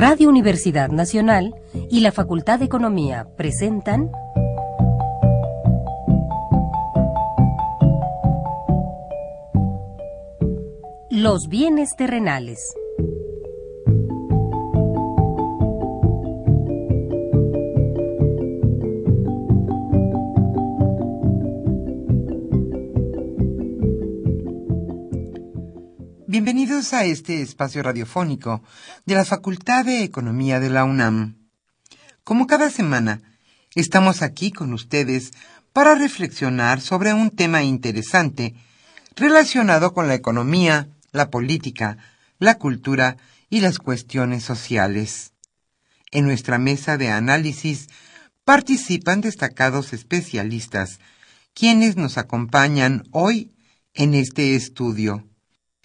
Radio Universidad Nacional y la Facultad de Economía presentan Los bienes terrenales. Bienvenidos a este espacio radiofónico de la Facultad de Economía de la UNAM. Como cada semana, estamos aquí con ustedes para reflexionar sobre un tema interesante relacionado con la economía, la política, la cultura y las cuestiones sociales. En nuestra mesa de análisis participan destacados especialistas, quienes nos acompañan hoy en este estudio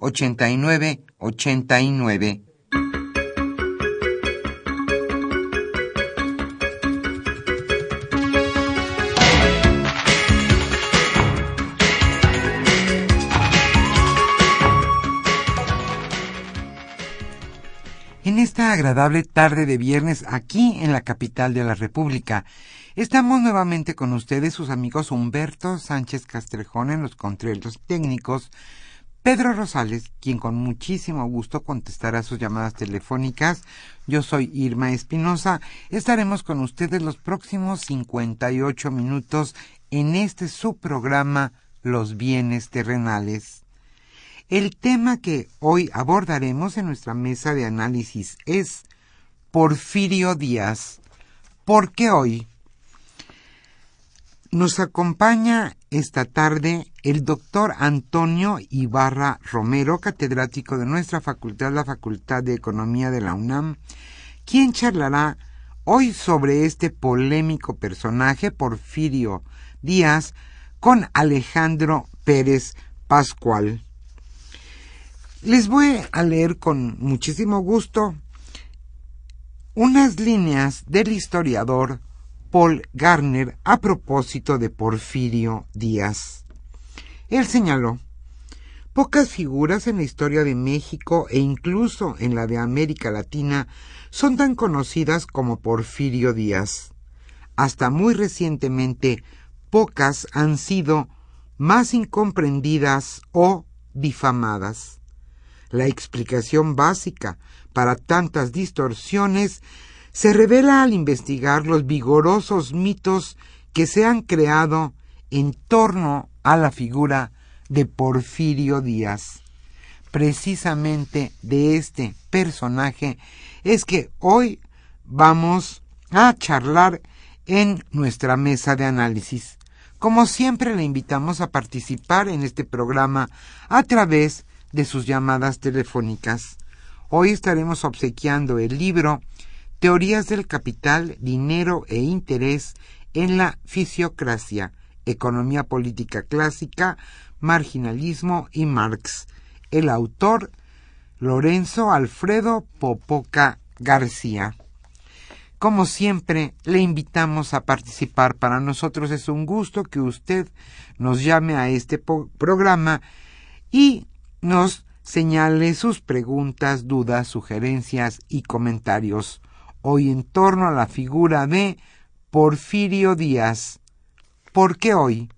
89 89. En esta agradable tarde de viernes aquí en la capital de la República, estamos nuevamente con ustedes sus amigos Humberto Sánchez Castrejón en los controles técnicos, Pedro Rosales, quien con muchísimo gusto contestará sus llamadas telefónicas. Yo soy Irma Espinosa. Estaremos con ustedes los próximos 58 minutos en este subprograma Los bienes terrenales. El tema que hoy abordaremos en nuestra mesa de análisis es Porfirio Díaz. ¿Por qué hoy? Nos acompaña esta tarde el doctor Antonio Ibarra Romero, catedrático de nuestra facultad, la Facultad de Economía de la UNAM, quien charlará hoy sobre este polémico personaje, Porfirio Díaz, con Alejandro Pérez Pascual. Les voy a leer con muchísimo gusto unas líneas del historiador Paul Garner a propósito de Porfirio Díaz. Él señaló, pocas figuras en la historia de México e incluso en la de América Latina son tan conocidas como Porfirio Díaz. Hasta muy recientemente, pocas han sido más incomprendidas o difamadas. La explicación básica para tantas distorsiones se revela al investigar los vigorosos mitos que se han creado en torno a la figura de Porfirio Díaz. Precisamente de este personaje es que hoy vamos a charlar en nuestra mesa de análisis. Como siempre le invitamos a participar en este programa a través de sus llamadas telefónicas. Hoy estaremos obsequiando el libro Teorías del capital, dinero e interés en la fisiocracia, economía política clásica, marginalismo y Marx. El autor Lorenzo Alfredo Popoca García. Como siempre, le invitamos a participar. Para nosotros es un gusto que usted nos llame a este programa y nos señale sus preguntas, dudas, sugerencias y comentarios hoy en torno a la figura de Porfirio Díaz. ¿Por qué hoy?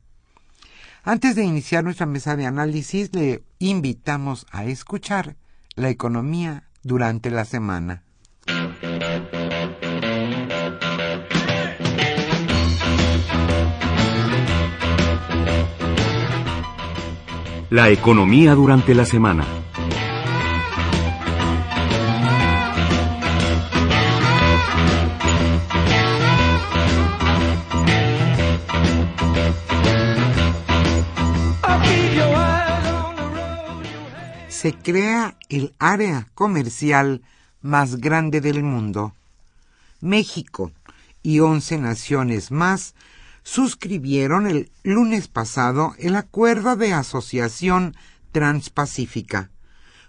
Antes de iniciar nuestra mesa de análisis, le invitamos a escuchar la economía durante la semana. La economía durante la semana. Se crea el área comercial más grande del mundo. México y once naciones más suscribieron el lunes pasado el Acuerdo de Asociación Transpacífica,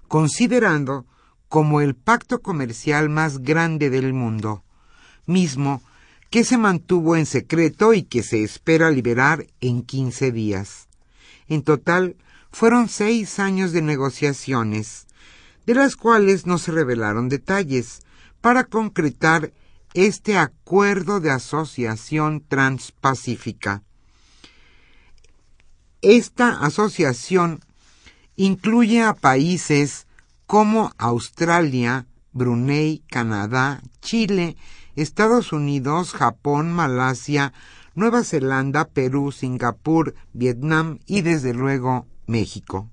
considerando como el pacto comercial más grande del mundo, mismo que se mantuvo en secreto y que se espera liberar en quince días. En total, fueron seis años de negociaciones, de las cuales no se revelaron detalles, para concretar este acuerdo de asociación transpacífica. Esta asociación incluye a países como Australia, Brunei, Canadá, Chile, Estados Unidos, Japón, Malasia, Nueva Zelanda, Perú, Singapur, Vietnam y desde luego México.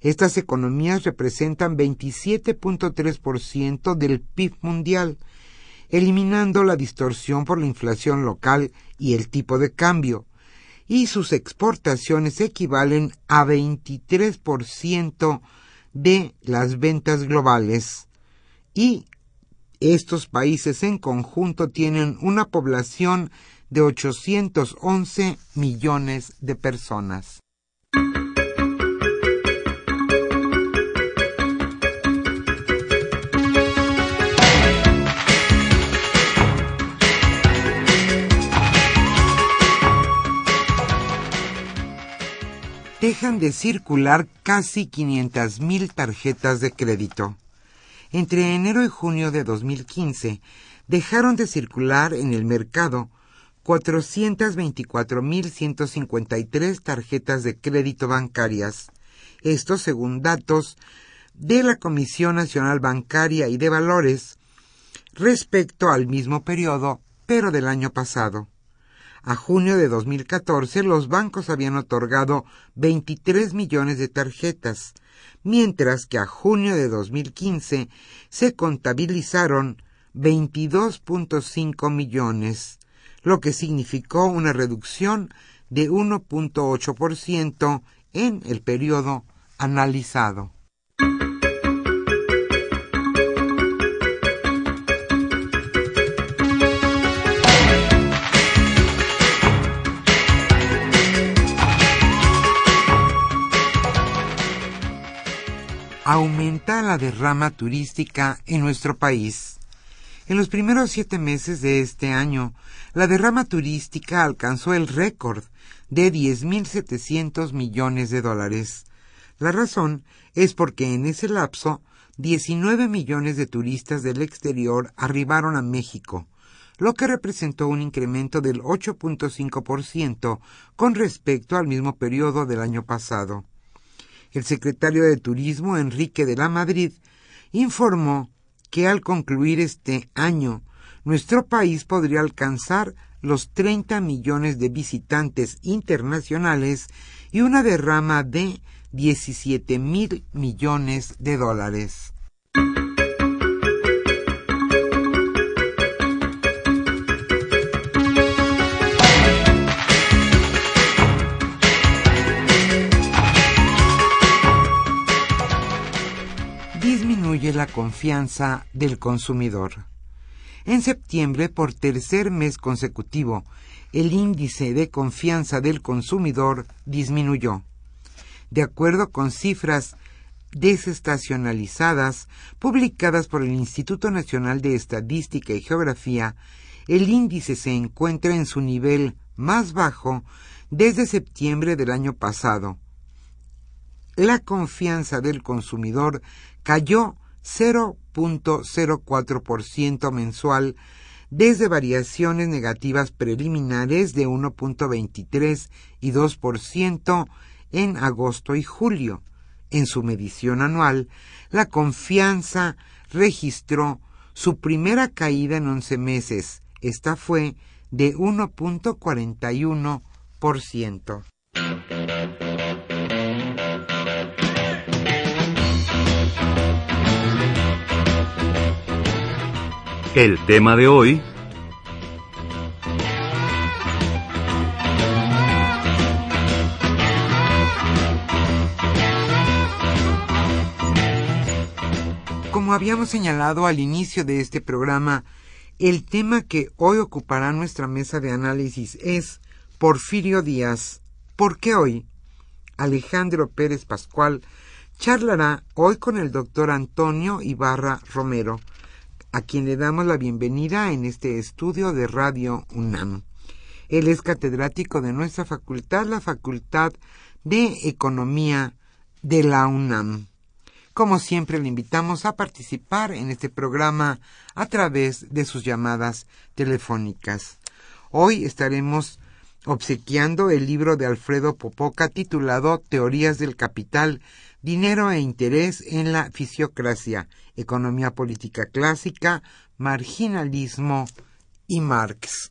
Estas economías representan 27.3% del PIB mundial, eliminando la distorsión por la inflación local y el tipo de cambio, y sus exportaciones equivalen a 23% de las ventas globales. Y estos países en conjunto tienen una población de 811 millones de personas. Dejan de circular casi 500.000 tarjetas de crédito. Entre enero y junio de 2015 dejaron de circular en el mercado 424.153 tarjetas de crédito bancarias. Esto según datos de la Comisión Nacional Bancaria y de Valores respecto al mismo periodo, pero del año pasado. A junio de 2014 los bancos habían otorgado 23 millones de tarjetas, mientras que a junio de 2015 se contabilizaron 22.5 millones, lo que significó una reducción de 1.8% en el periodo analizado. Aumenta la derrama turística en nuestro país. En los primeros siete meses de este año, la derrama turística alcanzó el récord de 10.700 millones de dólares. La razón es porque en ese lapso 19 millones de turistas del exterior arribaron a México, lo que representó un incremento del 8.5% con respecto al mismo periodo del año pasado el secretario de Turismo, Enrique de la Madrid, informó que al concluir este año, nuestro país podría alcanzar los 30 millones de visitantes internacionales y una derrama de 17 mil millones de dólares. La confianza del consumidor. En septiembre, por tercer mes consecutivo, el índice de confianza del consumidor disminuyó. De acuerdo con cifras desestacionalizadas publicadas por el Instituto Nacional de Estadística y Geografía, el índice se encuentra en su nivel más bajo desde septiembre del año pasado. La confianza del consumidor cayó 0.04% mensual desde variaciones negativas preliminares de 1.23 y 2% en agosto y julio. En su medición anual, la confianza registró su primera caída en 11 meses. Esta fue de 1.41%. El tema de hoy... Como habíamos señalado al inicio de este programa, El tema que hoy ocupará nuestra mesa de análisis es Porfirio Díaz. ¿Por qué hoy? Alejandro Pérez Pascual charlará hoy con el doctor Antonio Ibarra Romero, a quien le damos la bienvenida en este estudio de Radio UNAM. Él es catedrático de nuestra facultad, la Facultad de Economía de la UNAM. Como siempre, le invitamos a participar en este programa a través de sus llamadas telefónicas. Hoy estaremos obsequiando el libro de Alfredo Popoca titulado Teorías del Capital, Dinero e Interés en la Fisiocracia, Economía Política Clásica, Marginalismo y Marx.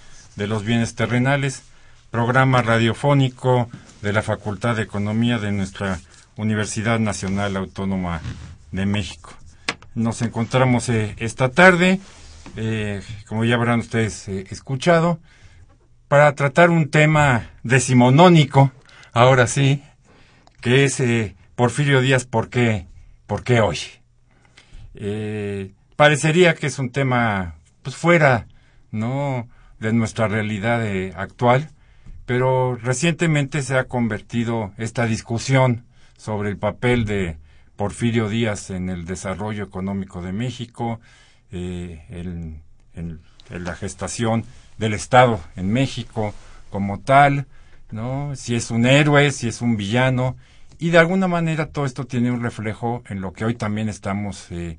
de los bienes terrenales, programa radiofónico de la Facultad de Economía de nuestra Universidad Nacional Autónoma de México. Nos encontramos eh, esta tarde, eh, como ya habrán ustedes eh, escuchado, para tratar un tema decimonónico, ahora sí, que es Porfirio Díaz, ¿por qué, por qué hoy? parecería que es un tema pues fuera, ¿no? De nuestra realidad eh, actual, pero recientemente se ha convertido esta discusión sobre el papel de Porfirio Díaz en el desarrollo económico de México, eh, en, la gestación del Estado en México como tal, ¿no? Si es un héroe, si es un villano, y de alguna manera todo esto tiene un reflejo en lo que hoy también estamos eh,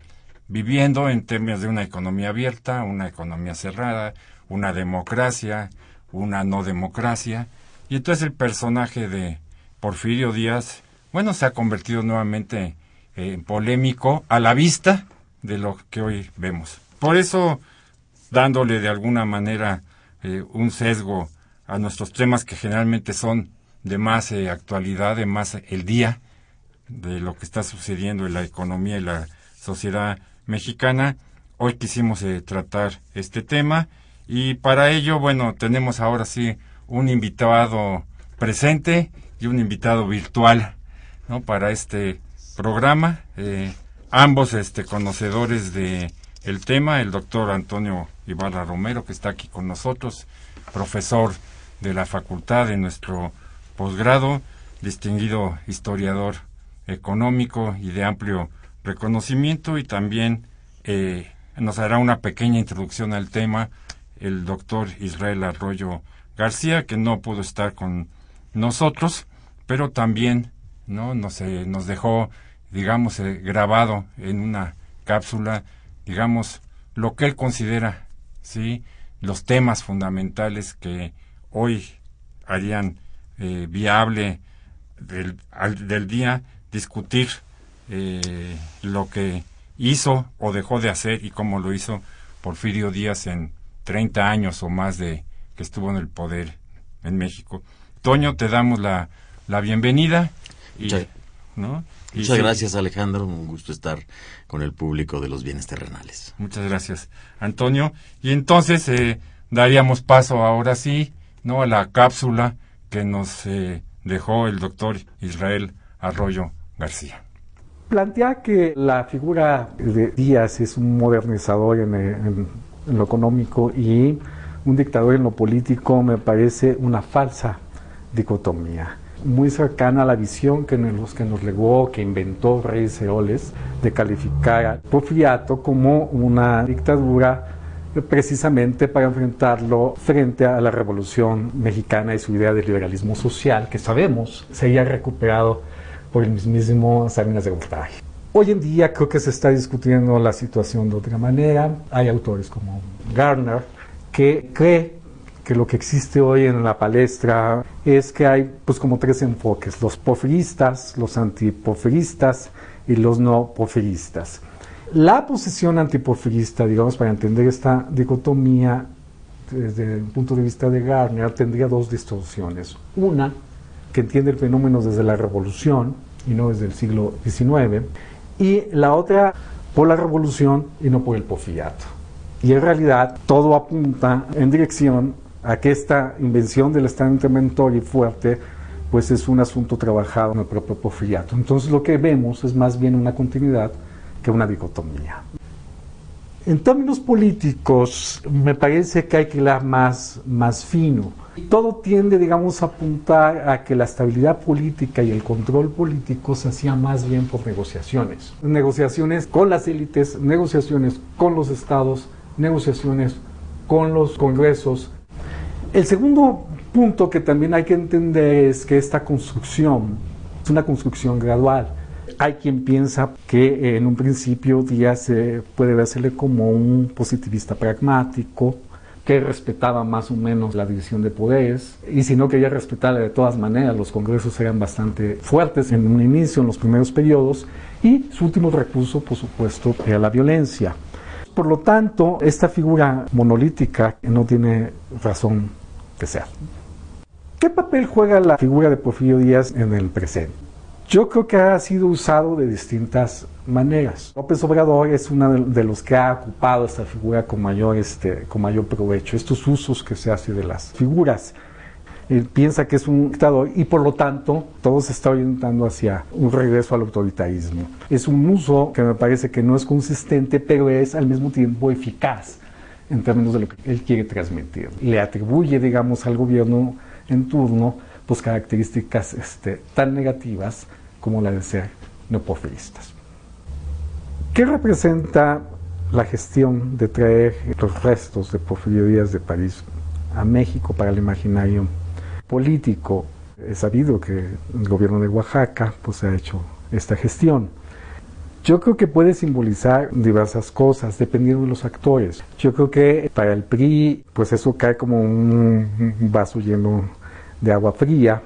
viviendo en términos de una economía abierta, una economía cerrada, una democracia, una no democracia. Y entonces el personaje de Porfirio Díaz, bueno, se ha convertido nuevamente en polémico a la vista de lo que hoy vemos. Por eso, dándole de alguna manera eh, un sesgo a nuestros temas que generalmente son de más eh, actualidad, de más el día, de lo que está sucediendo en la economía y la sociedad mexicana, hoy quisimos eh, tratar este tema y para ello, bueno, tenemos ahora sí un invitado presente y un invitado virtual, ¿no? Para este programa. Eh, ambos este, conocedores de el tema, el doctor Antonio Ibarra Romero, que está aquí con nosotros, profesor de la facultad de nuestro posgrado, distinguido historiador económico y de amplio reconocimiento y también eh, nos hará una pequeña introducción al tema el doctor Israel Arroyo García, que no pudo estar con nosotros, pero también no nos, eh, nos dejó, digamos, eh, grabado en una cápsula, digamos, lo que él considera, sí, los temas fundamentales que hoy harían eh, viable del, del, día discutir lo que hizo o dejó de hacer y cómo lo hizo Porfirio Díaz en 30 años o más de que estuvo en el poder en México. Toño, te damos la, la bienvenida. Y, muchas, ¿no? muchas gracias, Alejandro. Un gusto estar con el público de los bienes terrenales. Muchas gracias, Antonio. Y entonces eh, daríamos paso ahora sí no a la cápsula que nos eh, dejó el doctor Israel Arroyo García. Plantea que la figura de Díaz es un modernizador en, en, en lo económico y un dictador en lo político me parece una falsa dicotomía muy cercana a la visión que nos, que nos legó, que inventó Reyes Heroles, de calificar al Porfiriato como una dictadura precisamente para enfrentarlo frente a la Revolución Mexicana y su idea de liberalismo social, que sabemos se había recuperado por el mismísimo Salinas de Gortari. Hoy en día creo que se está discutiendo la situación de otra manera. Hay autores como Garner que cree que lo que existe hoy en la palestra es que hay pues como tres enfoques, los porfiristas, los antiporfiristas y los no porfiristas. La posición antiporfirista, digamos, para entender esta dicotomía desde el punto de vista de Garner, tendría dos distorsiones. Una, que entiende el fenómeno desde la revolución y no desde el siglo XIX, y la otra por la revolución y no por el porfiriato. Y en realidad todo apunta en dirección a que esta invención del Estado interventor y fuerte pues es un asunto trabajado en el propio porfiriato. Entonces lo que vemos es más bien una continuidad que una dicotomía. En términos políticos, me parece que hay que ir más, más fino. Todo tiende, digamos, a apuntar a que la estabilidad política y el control político se hacía más bien por negociaciones. Negociaciones con las élites, negociaciones con los estados, negociaciones con los congresos. El segundo punto que también hay que entender es que esta construcción es una construcción gradual hay quien piensa que eh, en un principio Díaz puede verse como un positivista pragmático, que respetaba más o menos la división de poderes y si no quería respetarla de todas maneras, los congresos eran bastante fuertes en un inicio, en los primeros periodos y su último recurso, por supuesto, era la violencia. Por lo tanto, esta figura monolítica no tiene razón de ser. ¿Qué papel juega la figura de Porfirio Díaz en el presente? Yo creo que ha sido usado de distintas maneras. López Obrador es uno de los que ha ocupado esta figura con mayor, este, con mayor provecho, estos usos que se hace de las figuras. Él piensa que es un dictador y por lo tanto todo se está orientando hacia un regreso al autoritarismo. Es un uso que me parece que no es consistente, pero es al mismo tiempo eficaz en términos de lo que él quiere transmitir. Le atribuye, digamos, al gobierno en turno pues características este, tan negativas como la de ser neoporfiristas. ¿Qué representa la gestión de traer los restos de Porfirio Díaz de París a México para el imaginario político? Es sabido que el gobierno de Oaxaca pues, ha hecho esta gestión. Yo creo que puede simbolizar diversas cosas dependiendo de los actores. Yo creo que para el PRI, pues eso cae como un vaso lleno de agua fría,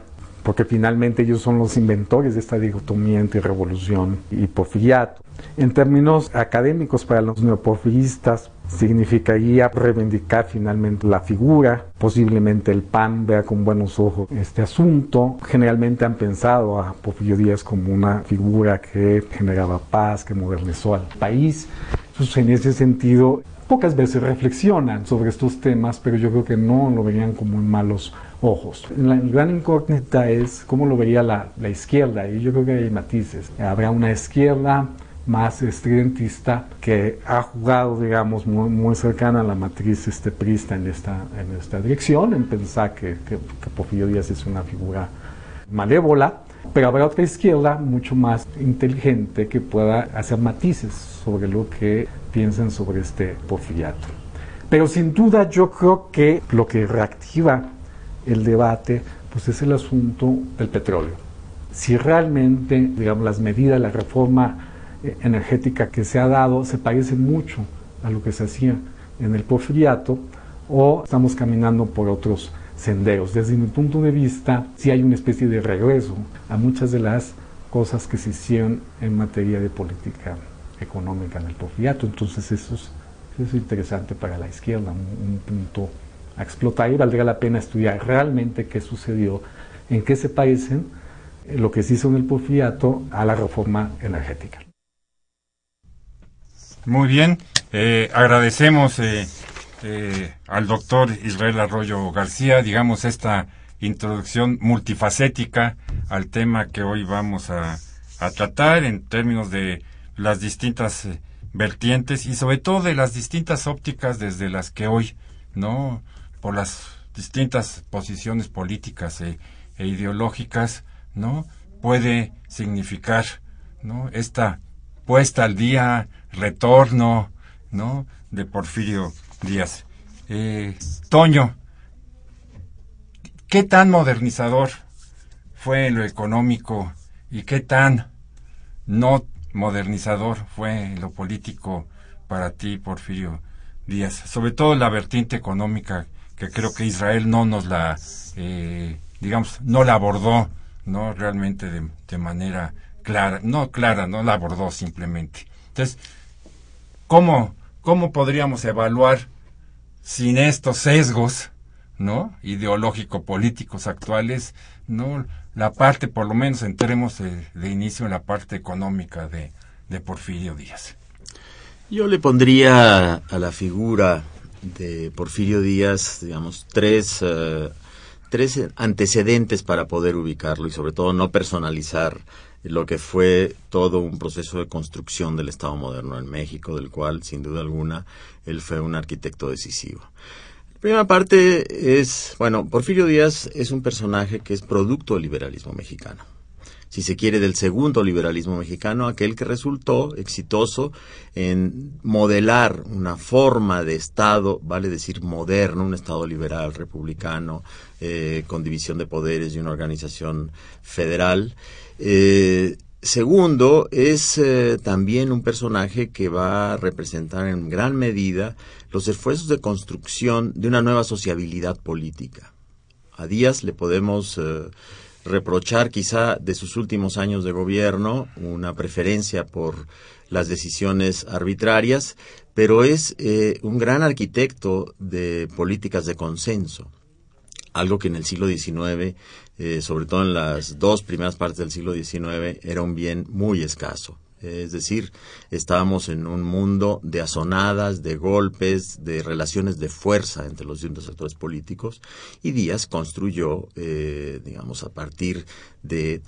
porque finalmente ellos son los inventores de esta dicotomía entre revolución y porfiriato. En términos académicos, para los neoporfiristas, significaría reivindicar finalmente la figura, posiblemente el PAN vea con buenos ojos este asunto. Generalmente han pensado a Porfirio Díaz como una figura que generaba paz, que modernizó al país. Entonces, en ese sentido, pocas veces reflexionan sobre estos temas, pero yo creo que no lo verían como en malos ojos. La gran incógnita es cómo lo vería la, izquierda, y yo creo que hay matices. Habrá una izquierda más estridentista que ha jugado, digamos, muy, cercana a la matriz este, prista en esta, en esta dirección, en pensar que, que, que Porfirio Díaz es una figura malévola, pero habrá otra izquierda mucho más inteligente que pueda hacer matices sobre lo que piensan sobre este porfiriato. Pero sin duda yo creo que lo que reactiva el debate pues es el asunto del petróleo. Si realmente, digamos, las medidas, la reforma eh, energética que se ha dado se parece mucho a lo que se hacía en el porfiriato o estamos caminando por otros senderos. Desde mi punto de vista, sí hay una especie de regreso a muchas de las cosas que se hicieron en materia de política económica en el porfiriato. Entonces eso es, interesante para la izquierda, un, punto a explotar y valdría la pena estudiar realmente qué sucedió, en qué se parecen eh, lo que se hizo en el porfiriato a la reforma energética. Muy bien, eh, agradecemos eh, eh, al doctor Israel Arroyo García, digamos, esta introducción multifacética al tema que hoy vamos a, tratar en términos de las distintas eh, vertientes y sobre todo de las distintas ópticas desde las que hoy, ¿no? Por las distintas posiciones políticas e, e ideológicas, ¿no? Puede significar, ¿no? Esta puesta al día, retorno, ¿no? De Porfirio Díaz. Eh, Toño, ¿qué tan modernizador fue lo económico y qué tan no modernizador fue lo político para ti, Porfirio Díaz? Sobre todo la vertiente económica, que creo que Israel no nos la, eh, digamos, no la abordó, no realmente de, de manera clara, no clara, no la abordó simplemente. Entonces, ¿cómo ¿Cómo podríamos evaluar sin estos sesgos, ¿no? ideológico-políticos actuales, ¿no? La parte, por lo menos entremos de, inicio en la parte económica de, de Porfirio Díaz. Yo le pondría a la figura de Porfirio Díaz, digamos, tres, eh, tres antecedentes para poder ubicarlo y sobre todo no personalizar lo que fue todo un proceso de construcción del Estado moderno en México, del cual, sin duda alguna, él fue un arquitecto decisivo. La primera parte es, bueno, Porfirio Díaz es un personaje que es producto del liberalismo mexicano. Si se quiere, del segundo liberalismo mexicano, aquel que resultó exitoso en modelar una forma de Estado, vale decir moderno, un Estado liberal, republicano, eh, con división de poderes y una organización federal, eh, segundo, es eh, también un personaje que va a representar en gran medida los esfuerzos de construcción de una nueva sociabilidad política. A Díaz le podemos eh, reprochar quizá de sus últimos años de gobierno una preferencia por las decisiones arbitrarias, pero es un gran arquitecto de políticas de consenso, algo que en el siglo XIX eh, sobre todo en las dos primeras partes del siglo XIX, era un bien muy escaso. Es decir, estábamos en un mundo de azonadas, de golpes, de relaciones de fuerza entre los distintos sectores políticos y Díaz construyó, eh, digamos, a partir de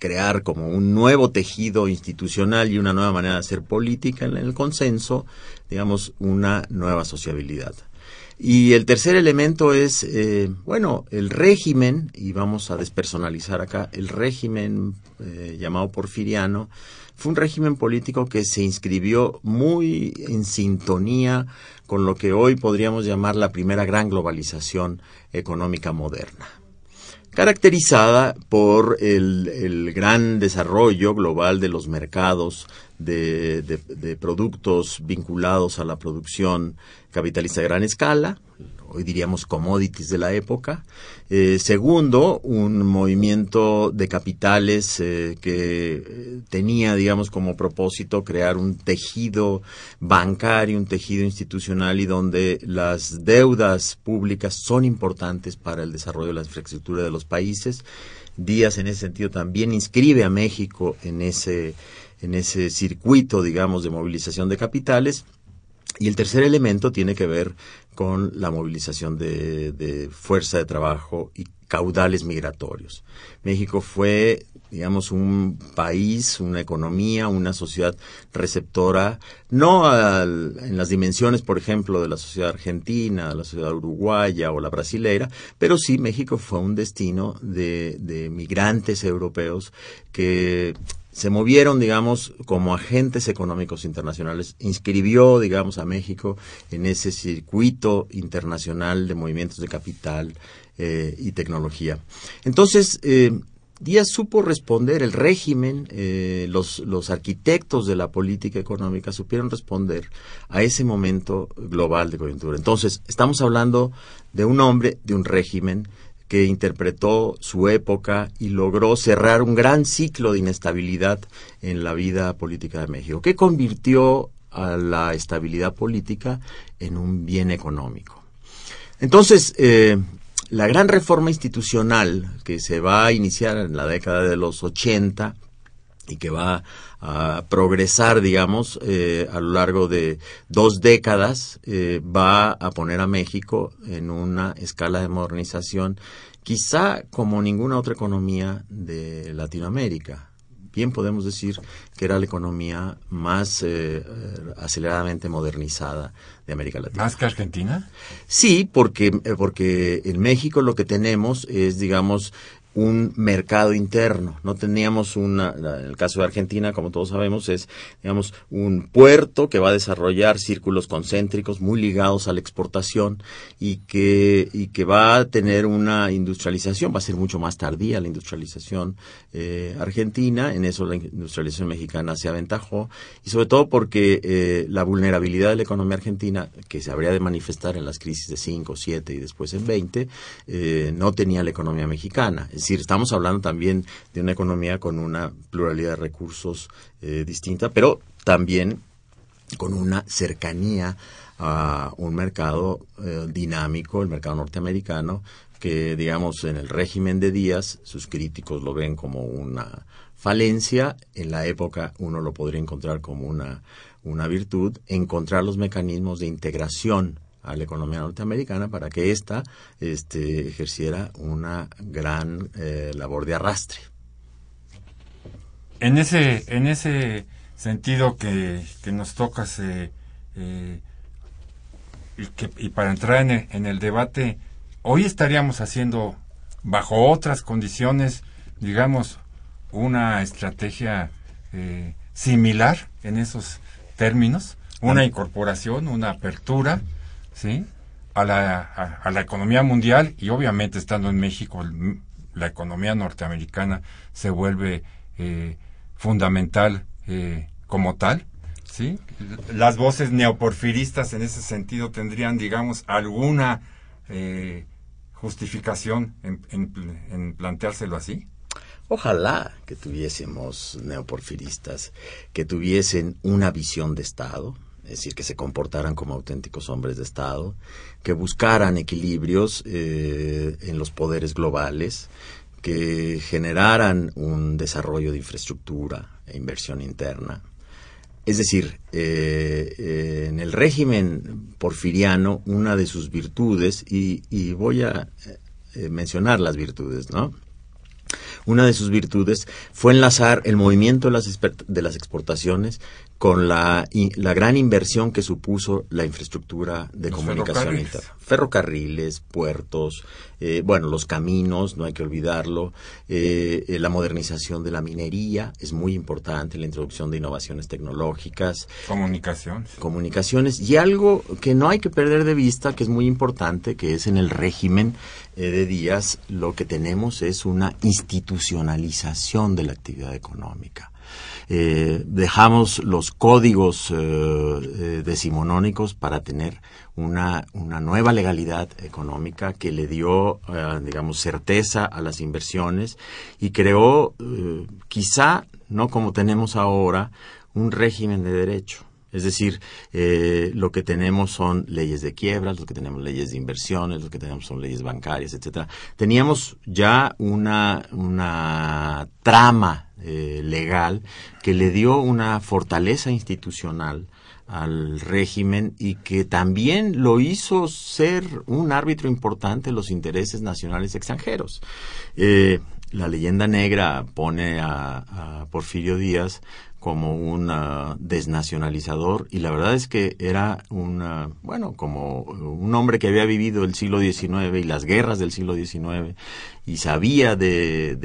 crear como un nuevo tejido institucional y una nueva manera de hacer política en el consenso, digamos, una nueva sociabilidad. Y el tercer elemento es, eh, bueno, el régimen, y vamos a despersonalizar acá, el régimen eh, llamado porfiriano, fue un régimen político que se inscribió muy en sintonía con lo que hoy podríamos llamar la primera gran globalización económica moderna. Caracterizada por el, gran desarrollo global de los mercados de, productos vinculados a la producción capitalista de gran escala, hoy diríamos commodities de la época. Eh, segundo, un movimiento de capitales eh, que eh, tenía, digamos, como propósito crear un tejido bancario, un tejido institucional y donde las deudas públicas son importantes para el desarrollo de la infraestructura de los países. Díaz, en ese sentido, también inscribe a México en ese, en ese circuito, digamos, de movilización de capitales. Y el tercer elemento tiene que ver con la movilización de, fuerza de trabajo y, caudales migratorios. México fue, digamos, un país, una economía, una sociedad receptora, no en las dimensiones, por ejemplo, de la sociedad argentina, la sociedad uruguaya o la brasileira, pero sí México fue un destino de, de migrantes europeos que se movieron, digamos, como agentes económicos internacionales, inscribió, digamos, a México en ese circuito internacional de movimientos de capital eh, y tecnología. Entonces, eh, Díaz supo responder, el régimen, eh, los, arquitectos de la política económica supieron responder a ese momento global de coyuntura. Entonces, estamos hablando de un hombre, de un régimen, que interpretó su época y logró cerrar un gran ciclo de inestabilidad en la vida política de México, que convirtió a la estabilidad política en un bien económico. Entonces, eh, la gran reforma institucional que se va a iniciar en la década de los 80 y que va a progresar, digamos, eh, a lo largo de dos décadas, eh, va a poner a México en una escala de modernización quizá como ninguna otra economía de Latinoamérica. Bien podemos decir que era la economía más eh, aceleradamente modernizada de América Latina. ¿Más que Argentina? Sí, porque, porque en México lo que tenemos es, digamos, un mercado interno. No teníamos una, en el caso de Argentina, como todos sabemos, es, digamos, un puerto que va a desarrollar círculos concéntricos muy ligados a la exportación y que, y que va a tener una industrialización, va a ser mucho más tardía la industrialización eh, argentina, en eso la industrialización mexicana se aventajó, y sobre todo porque eh, la vulnerabilidad de la economía argentina, que se habría de manifestar en las crisis de 5, 7 y después en 20, eh, no tenía la economía mexicana decir, estamos hablando también de una economía con una pluralidad de recursos eh, distinta, pero también con una cercanía a un mercado eh, dinámico, el mercado norteamericano, que digamos en el régimen de Díaz sus críticos lo ven como una falencia, en la época uno lo podría encontrar como una, una virtud, encontrar los mecanismos de integración a la economía norteamericana para que ésta este, ejerciera una gran eh, labor de arrastre. En ese, en ese sentido que, nos toca eh, y, para entrar en el, en el debate, hoy estaríamos haciendo bajo otras condiciones, digamos, una estrategia eh, similar en esos términos, una incorporación, una apertura, ¿sí? A la, a, la economía mundial y obviamente estando en México la economía norteamericana se vuelve eh, fundamental eh, como tal, ¿sí? Las voces neoporfiristas en ese sentido tendrían, digamos, alguna eh, justificación en, en planteárselo así. Ojalá que tuviésemos neoporfiristas que tuviesen una visión de Estado, es decir, que se comportaran como auténticos hombres de Estado, que buscaran equilibrios eh, en los poderes globales, que generaran un desarrollo de infraestructura e inversión interna. Es decir, eh, eh, en el régimen porfiriano, una de sus virtudes, y, y voy a mencionar las virtudes, ¿no? Una de sus virtudes fue enlazar el movimiento de las, de las exportaciones con la, la gran inversión que supuso la infraestructura de comunicación interna. Ferrocarriles, puertos, eh, bueno, los caminos, no hay que olvidarlo, eh, eh, la modernización de la minería es muy importante, la introducción de innovaciones tecnológicas. Comunicaciones. Comunicaciones. Y algo que no hay que perder de vista, que es muy importante, que es en el régimen de Díaz, lo que tenemos es una institucionalización de la actividad económica. Eh, dejamos los códigos eh, eh, decimonónicos para tener una, una, nueva legalidad económica que le dio, digamos, certeza a las inversiones y creó, quizá, no como tenemos ahora, un régimen de derecho. Es decir, lo que tenemos son leyes de quiebras, lo que tenemos leyes de inversiones, lo que tenemos son leyes bancarias, etcétera. Teníamos ya una, una trama eh, legal que le dio una fortaleza institucional al régimen y que también lo hizo ser un árbitro importante en los intereses nacionales extranjeros. Eh, la leyenda negra pone a, Porfirio Díaz como un desnacionalizador y la verdad es que era un, bueno, como un hombre que había vivido el siglo XIX y las guerras del siglo XIX y sabía de,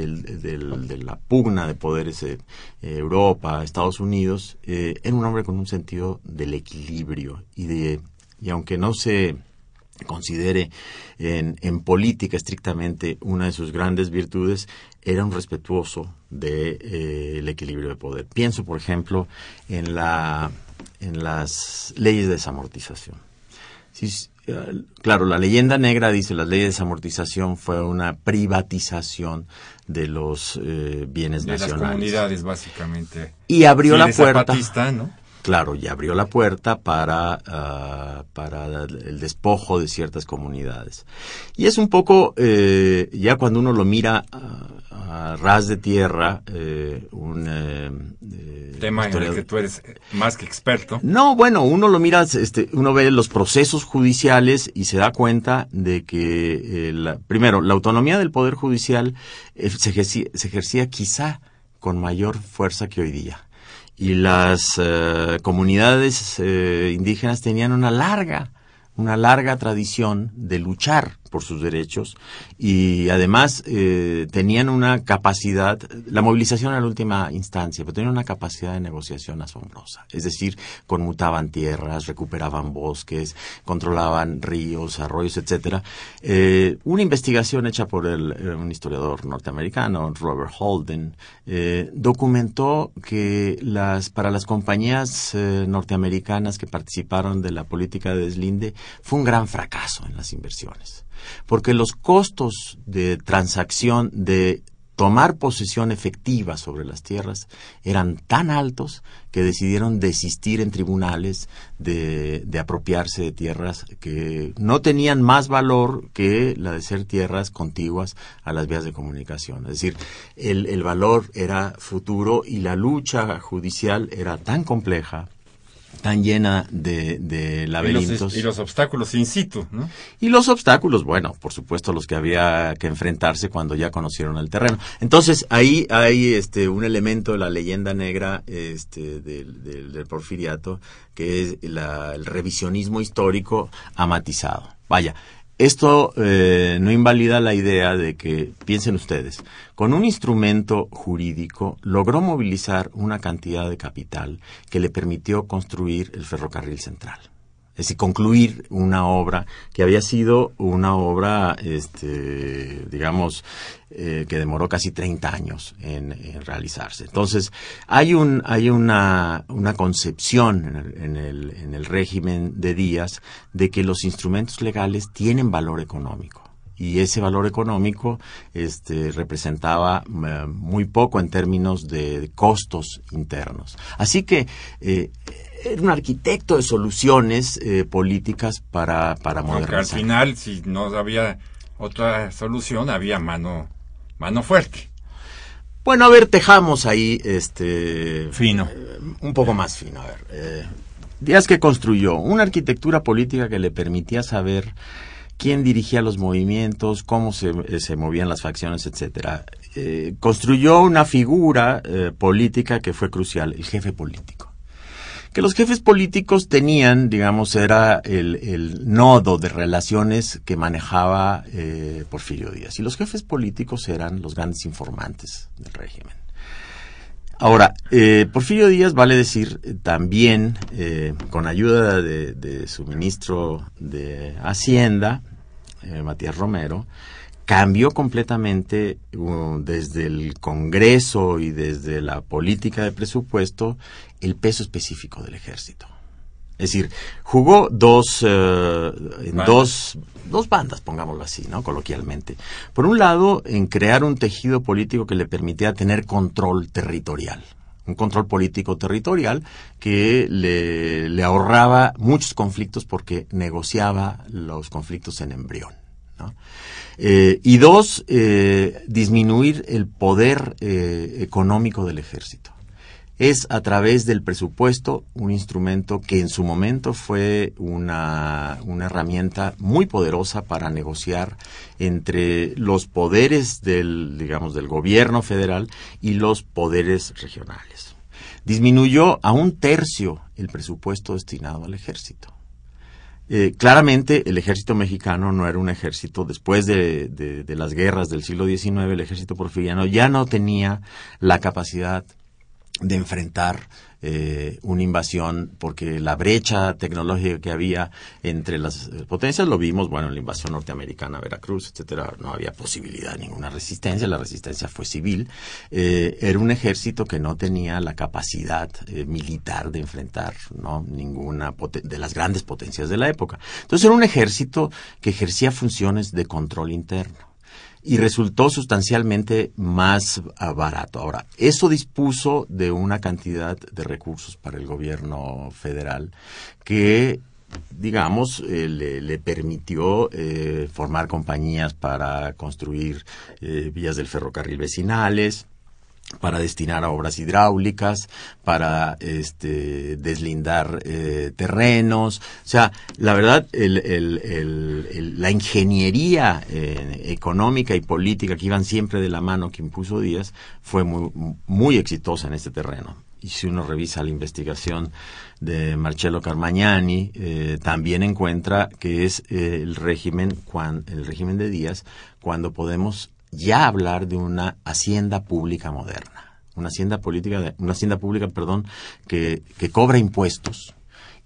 la pugna de poderes en Europa, Estados Unidos, eh, era un hombre con un sentido del equilibrio y de, y aunque no se considere en, en, política estrictamente una de sus grandes virtudes, era un respetuoso del de, eh, equilibrio de poder. Pienso, por ejemplo, en, la, en las leyes de desamortización. Claro, la leyenda negra dice las leyes de desamortización fue una privatización de los eh, bienes de nacionales. las comunidades, básicamente. Y abrió la puerta. ¿no? Claro, y abrió la puerta para, ah, para el despojo de ciertas comunidades. Y es un poco, eh, ya cuando uno lo mira a, ras de tierra, eh, un... Eh, Tema en el que tú eres más que experto. No, bueno, uno lo mira, este, uno ve los procesos judiciales y se da cuenta de que, primero, la autonomía del Poder Judicial se ejercía quizá con mayor fuerza que hoy día y las eh, comunidades eh, indígenas tenían una larga una larga tradición de luchar por sus derechos y además eh, tenían una capacidad, la movilización en la última instancia, pero tenían una capacidad de negociación asombrosa. Es decir, conmutaban tierras, recuperaban bosques, controlaban ríos, arroyos, etcétera. Eh, una investigación hecha por el, eh, un historiador norteamericano, Robert Holden, documentó que las, para las compañías norteamericanas que participaron de la política de deslinde fue un gran fracaso en las inversiones porque los costos de transacción de tomar posesión efectiva sobre las tierras eran tan altos que decidieron desistir en tribunales de, apropiarse de tierras que no tenían más valor que la de ser tierras contiguas a las vías de comunicación. Es decir, el, el valor era futuro y la lucha judicial era tan compleja tan llena de, de laberintos. Y los, obstáculos in situ, ¿no? Y los obstáculos, bueno, por supuesto, los que había que enfrentarse cuando ya conocieron el terreno. Entonces, ahí hay este, un elemento de la leyenda negra este, del, del, porfiriato, que es el revisionismo histórico amatizado. Vaya, esto eh, no invalida la idea de que, piensen ustedes, con un instrumento jurídico logró movilizar una cantidad de capital que le permitió construir el ferrocarril central es decir, concluir una obra que había sido una obra, este, digamos, eh, que demoró casi 30 años en, realizarse. Entonces, hay, un, hay una, una concepción en el, en el régimen de Díaz de que los instrumentos legales tienen valor económico y ese valor económico este, representaba eh, muy poco en términos de costos internos. Así que eh, era un arquitecto de soluciones eh, políticas para, para modernizar. al final, si no había otra solución, había mano, mano fuerte. Bueno, a ver, tejamos ahí este fino, eh, un poco más fino. A ver, eh, Díaz que construyó una arquitectura política que le permitía saber quién dirigía los movimientos, cómo se, se movían las facciones, etcétera. construyó una figura política que fue crucial, el jefe político que los jefes políticos tenían, digamos, era el, nodo de relaciones que manejaba eh, Porfirio Díaz. Y los jefes políticos eran los grandes informantes del régimen. Ahora, eh, Porfirio Díaz, vale decir, también, eh, con ayuda de, su ministro de Hacienda, Matías Romero, cambió completamente uh, desde el Congreso y desde la política de presupuesto el peso específico del ejército. Es decir, jugó dos, uh, en dos, dos bandas, pongámoslo así, ¿no? Coloquialmente. Por un lado, en crear un tejido político que le permitiera tener control territorial. Un control político territorial que le, le ahorraba muchos conflictos porque negociaba los conflictos en embrión. ¿no? Eh, y dos, eh, disminuir el poder eh, económico del ejército. Es a través del presupuesto un instrumento que en su momento fue una, una, herramienta muy poderosa para negociar entre los poderes del, digamos, del gobierno federal y los poderes regionales. Disminuyó a un tercio el presupuesto destinado al ejército. Eh, claramente el ejército mexicano no era un ejército, después de, de, de las guerras del siglo XIX, el ejército porfiriano ya no tenía la capacidad de enfrentar eh, una invasión porque la brecha tecnológica que había entre las potencias lo vimos bueno en la invasión norteamericana Veracruz etcétera no había posibilidad de ninguna resistencia la resistencia fue civil eh, era un ejército que no tenía la capacidad eh, militar de enfrentar no ninguna de las grandes potencias de la época. Entonces era un ejército que ejercía funciones de control interno y resultó sustancialmente más ah, barato. Ahora, eso dispuso de una cantidad de recursos para el gobierno federal que digamos, eh, le, permitió eh, formar compañías para construir eh, vías del ferrocarril vecinales, para destinar a obras hidráulicas, para este, deslindar eh, terrenos. O sea, la verdad, el, el, el, la ingeniería eh, económica y política que iban siempre de la mano que impuso Díaz fue muy, exitosa en este terreno. Y si uno revisa la investigación de Marcello Carmagnani, eh, también encuentra que es el régimen, el régimen de Díaz cuando podemos ya hablar de una hacienda pública moderna, una hacienda política, una hacienda pública, perdón, que, que cobra impuestos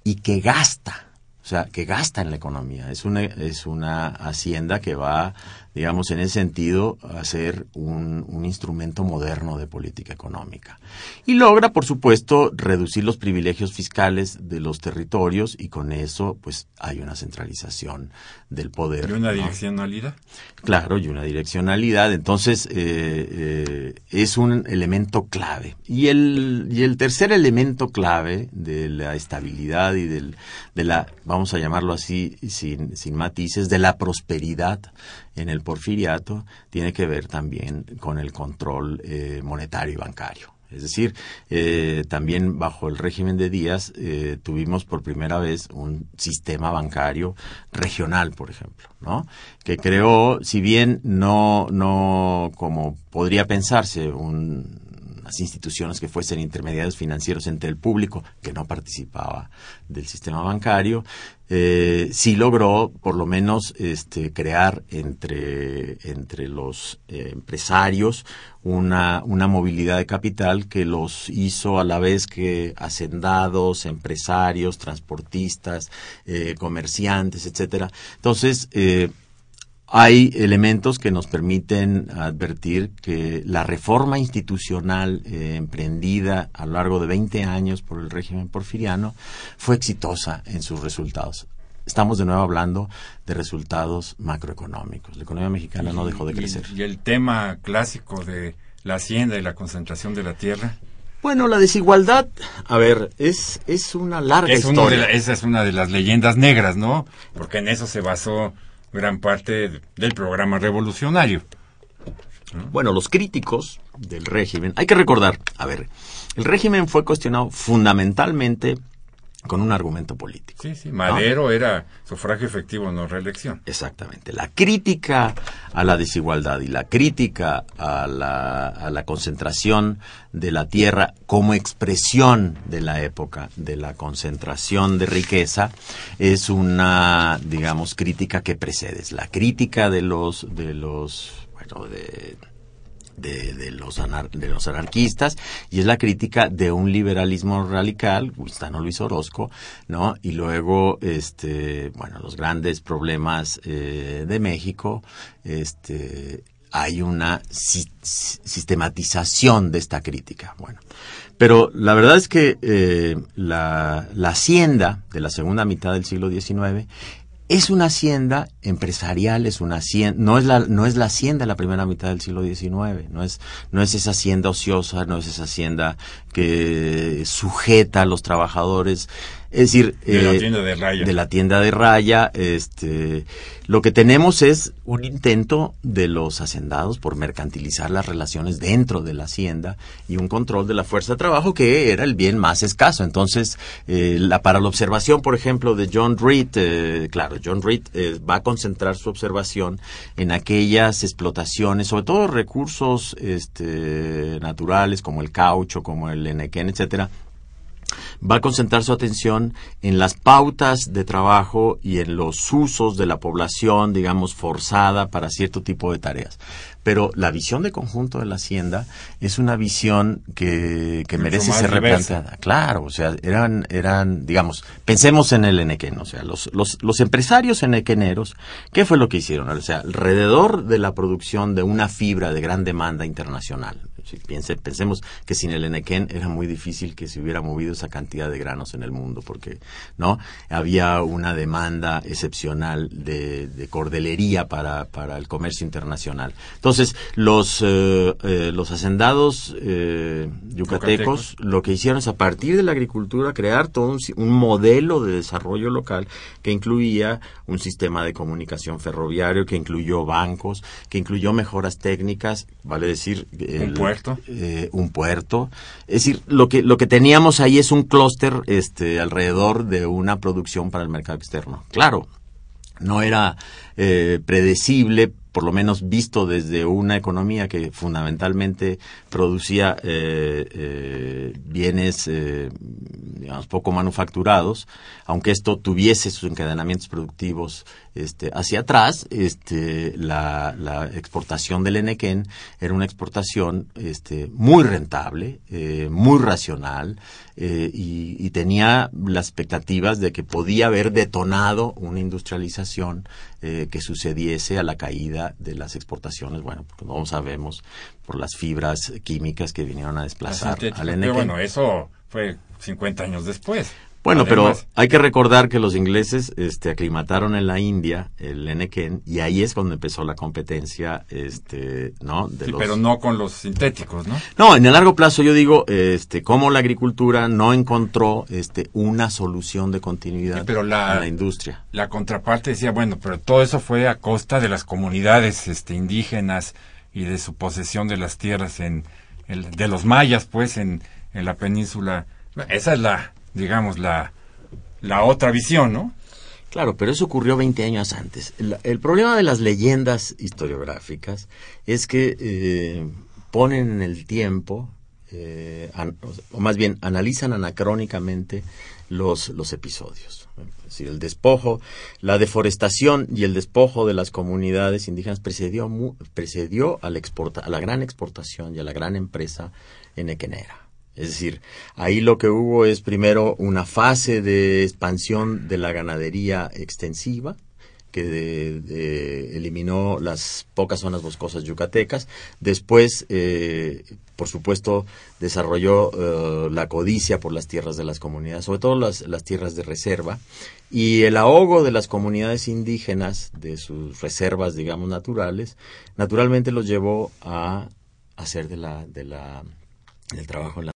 y que gasta, o sea, que gasta en la economía. Es una, es una hacienda que va digamos, en ese sentido, hacer un, un, instrumento moderno de política económica. Y logra, por supuesto, reducir los privilegios fiscales de los territorios y con eso, pues, hay una centralización del poder. ¿Y una direccionalidad? Claro, y una direccionalidad. Entonces, eh, eh, es un elemento clave. Y el, y el tercer elemento clave de la estabilidad y del, de la, vamos a llamarlo así, sin, sin matices, de la prosperidad en el porfiriato tiene que ver también con el control eh, monetario y bancario. Es decir, eh, también bajo el régimen de Díaz eh, tuvimos por primera vez un sistema bancario regional, por ejemplo, ¿no? Que creó, si bien no, no como podría pensarse, un, unas instituciones que fuesen intermediarios financieros entre el público que no participaba del sistema bancario, eh, sí logró por lo menos este, crear entre, entre los eh, empresarios una, una movilidad de capital que los hizo a la vez que hacendados, empresarios, transportistas, eh, comerciantes, etcétera. Entonces, hay elementos que nos permiten advertir que la reforma institucional eh, emprendida a lo largo de 20 años por el régimen porfiriano fue exitosa en sus resultados. Estamos de nuevo hablando de resultados macroeconómicos. La economía mexicana no dejó de crecer. Y, el tema clásico de la hacienda y la concentración de la tierra. Bueno, la desigualdad, a ver, es, es una larga es historia. esa es una de las leyendas negras, ¿no? Porque en eso se basó gran parte del programa revolucionario. Bueno, los críticos del régimen, hay que recordar, a ver, el régimen fue cuestionado fundamentalmente con un argumento político. Sí, sí, Madero era sufragio efectivo, no reelección. Exactamente. La crítica a la desigualdad y la crítica a la, a la concentración de la tierra como expresión de la época, de la concentración de riqueza, es una, digamos, crítica que precede. Es la crítica de los, de los, bueno, de de, de, los de los anarquistas y es la crítica de un liberalismo radical, Gustavo Luis Orozco, ¿no? Y luego, este, bueno, los grandes problemas eh, de México, este, hay una si sistematización de esta crítica. Bueno, pero la verdad es que eh, la, la hacienda de la segunda mitad del siglo XIX es una hacienda empresarial, es una hacienda, no es la, no es la hacienda de la primera mitad del siglo XIX, no es, no es esa hacienda ociosa, no es esa hacienda que sujeta a los trabajadores, Es decir, De la eh, tienda de raya. de la tienda de raya, este, lo que tenemos es un intento de los hacendados por mercantilizar las relaciones dentro de la hacienda y un control de la fuerza de trabajo que era el bien más escaso. Entonces, eh, la, para la observación, por ejemplo, de John Reed, eh, claro, John Reed eh, va a concentrar su observación en aquellas explotaciones, sobre todo recursos este, naturales como el caucho, como el enequén, etcétera, va a concentrar su atención en las pautas de trabajo y en los usos de la población, digamos, forzada para cierto tipo de tareas. Pero la visión de conjunto de la hacienda es una visión que, que merece ser diversa. replanteada. Claro, o sea, eran, eran, digamos, pensemos en el enequén, o sea, los, los, los empresarios enequeneros, ¿qué fue lo que hicieron? O sea, alrededor de la producción de una fibra de gran demanda internacional, si piense, pensemos que sin el enequén era muy difícil que se hubiera movido esa cantidad de granos en el mundo, porque no había una demanda excepcional de, de cordelería para, para el comercio internacional. Entonces, los, eh, eh, los hacendados eh, yucatecos, Yucatecos. lo que hicieron es a partir de la agricultura crear todo un, un modelo de desarrollo local que incluía un sistema de comunicación ferroviario, que incluyó bancos, que incluyó mejoras técnicas, vale decir... el- puerto. eh, un puerto. Es decir, lo que, lo que teníamos ahí es un clúster este, alrededor de una producción para el mercado externo. Claro, no era eh, predecible, por lo menos visto desde una economía que fundamentalmente producía eh, eh, bienes, eh, digamos, poco manufacturados, aunque esto tuviese sus encadenamientos productivos este, hacia atrás, este, la, exportación del Enequén era una exportación este, muy rentable, muy racional, y tenía las expectativas de que podía haber detonado una industrialización eh, que sucediese a la caída de las exportaciones, bueno, porque no sabemos por las fibras químicas que vinieron a desplazar al Pero bueno, eso fue 50 años después. Bueno, Además, pero hay que recordar que los ingleses este, aclimataron en la India el Enequén y ahí es cuando empezó la competencia, este, ¿no? De sí, los... pero no con los sintéticos, ¿no? No, en el largo plazo yo digo, este, cómo la agricultura no encontró, este, una solución de continuidad Sí, pero la- en la industria. La contraparte decía, bueno, pero todo eso fue a costa de las comunidades este, indígenas y de su posesión de las tierras en el- de los mayas, pues, en, en la península. Esa es la, digamos, la, la otra visión, ¿no? Claro, pero eso ocurrió 20 años antes. El, problema de las leyendas historiográficas es que eh, ponen en el tiempo, eh, o más bien analizan anacrónicamente los, los episodios. Es decir, el despojo, la deforestación y el despojo de las comunidades indígenas precedió, precedió a, la exporta, a la gran exportación y a la gran empresa enequenera. Es decir, ahí lo que hubo es primero una fase de expansión de la ganadería extensiva, que de- eliminó las pocas zonas boscosas yucatecas. Después, eh, por supuesto, desarrolló eh, la codicia por las tierras de las comunidades, sobre todo las, las tierras de reserva, y el ahogo de las comunidades indígenas, de sus reservas, digamos, naturales, naturalmente los llevó a hacer de de la, del trabajo en la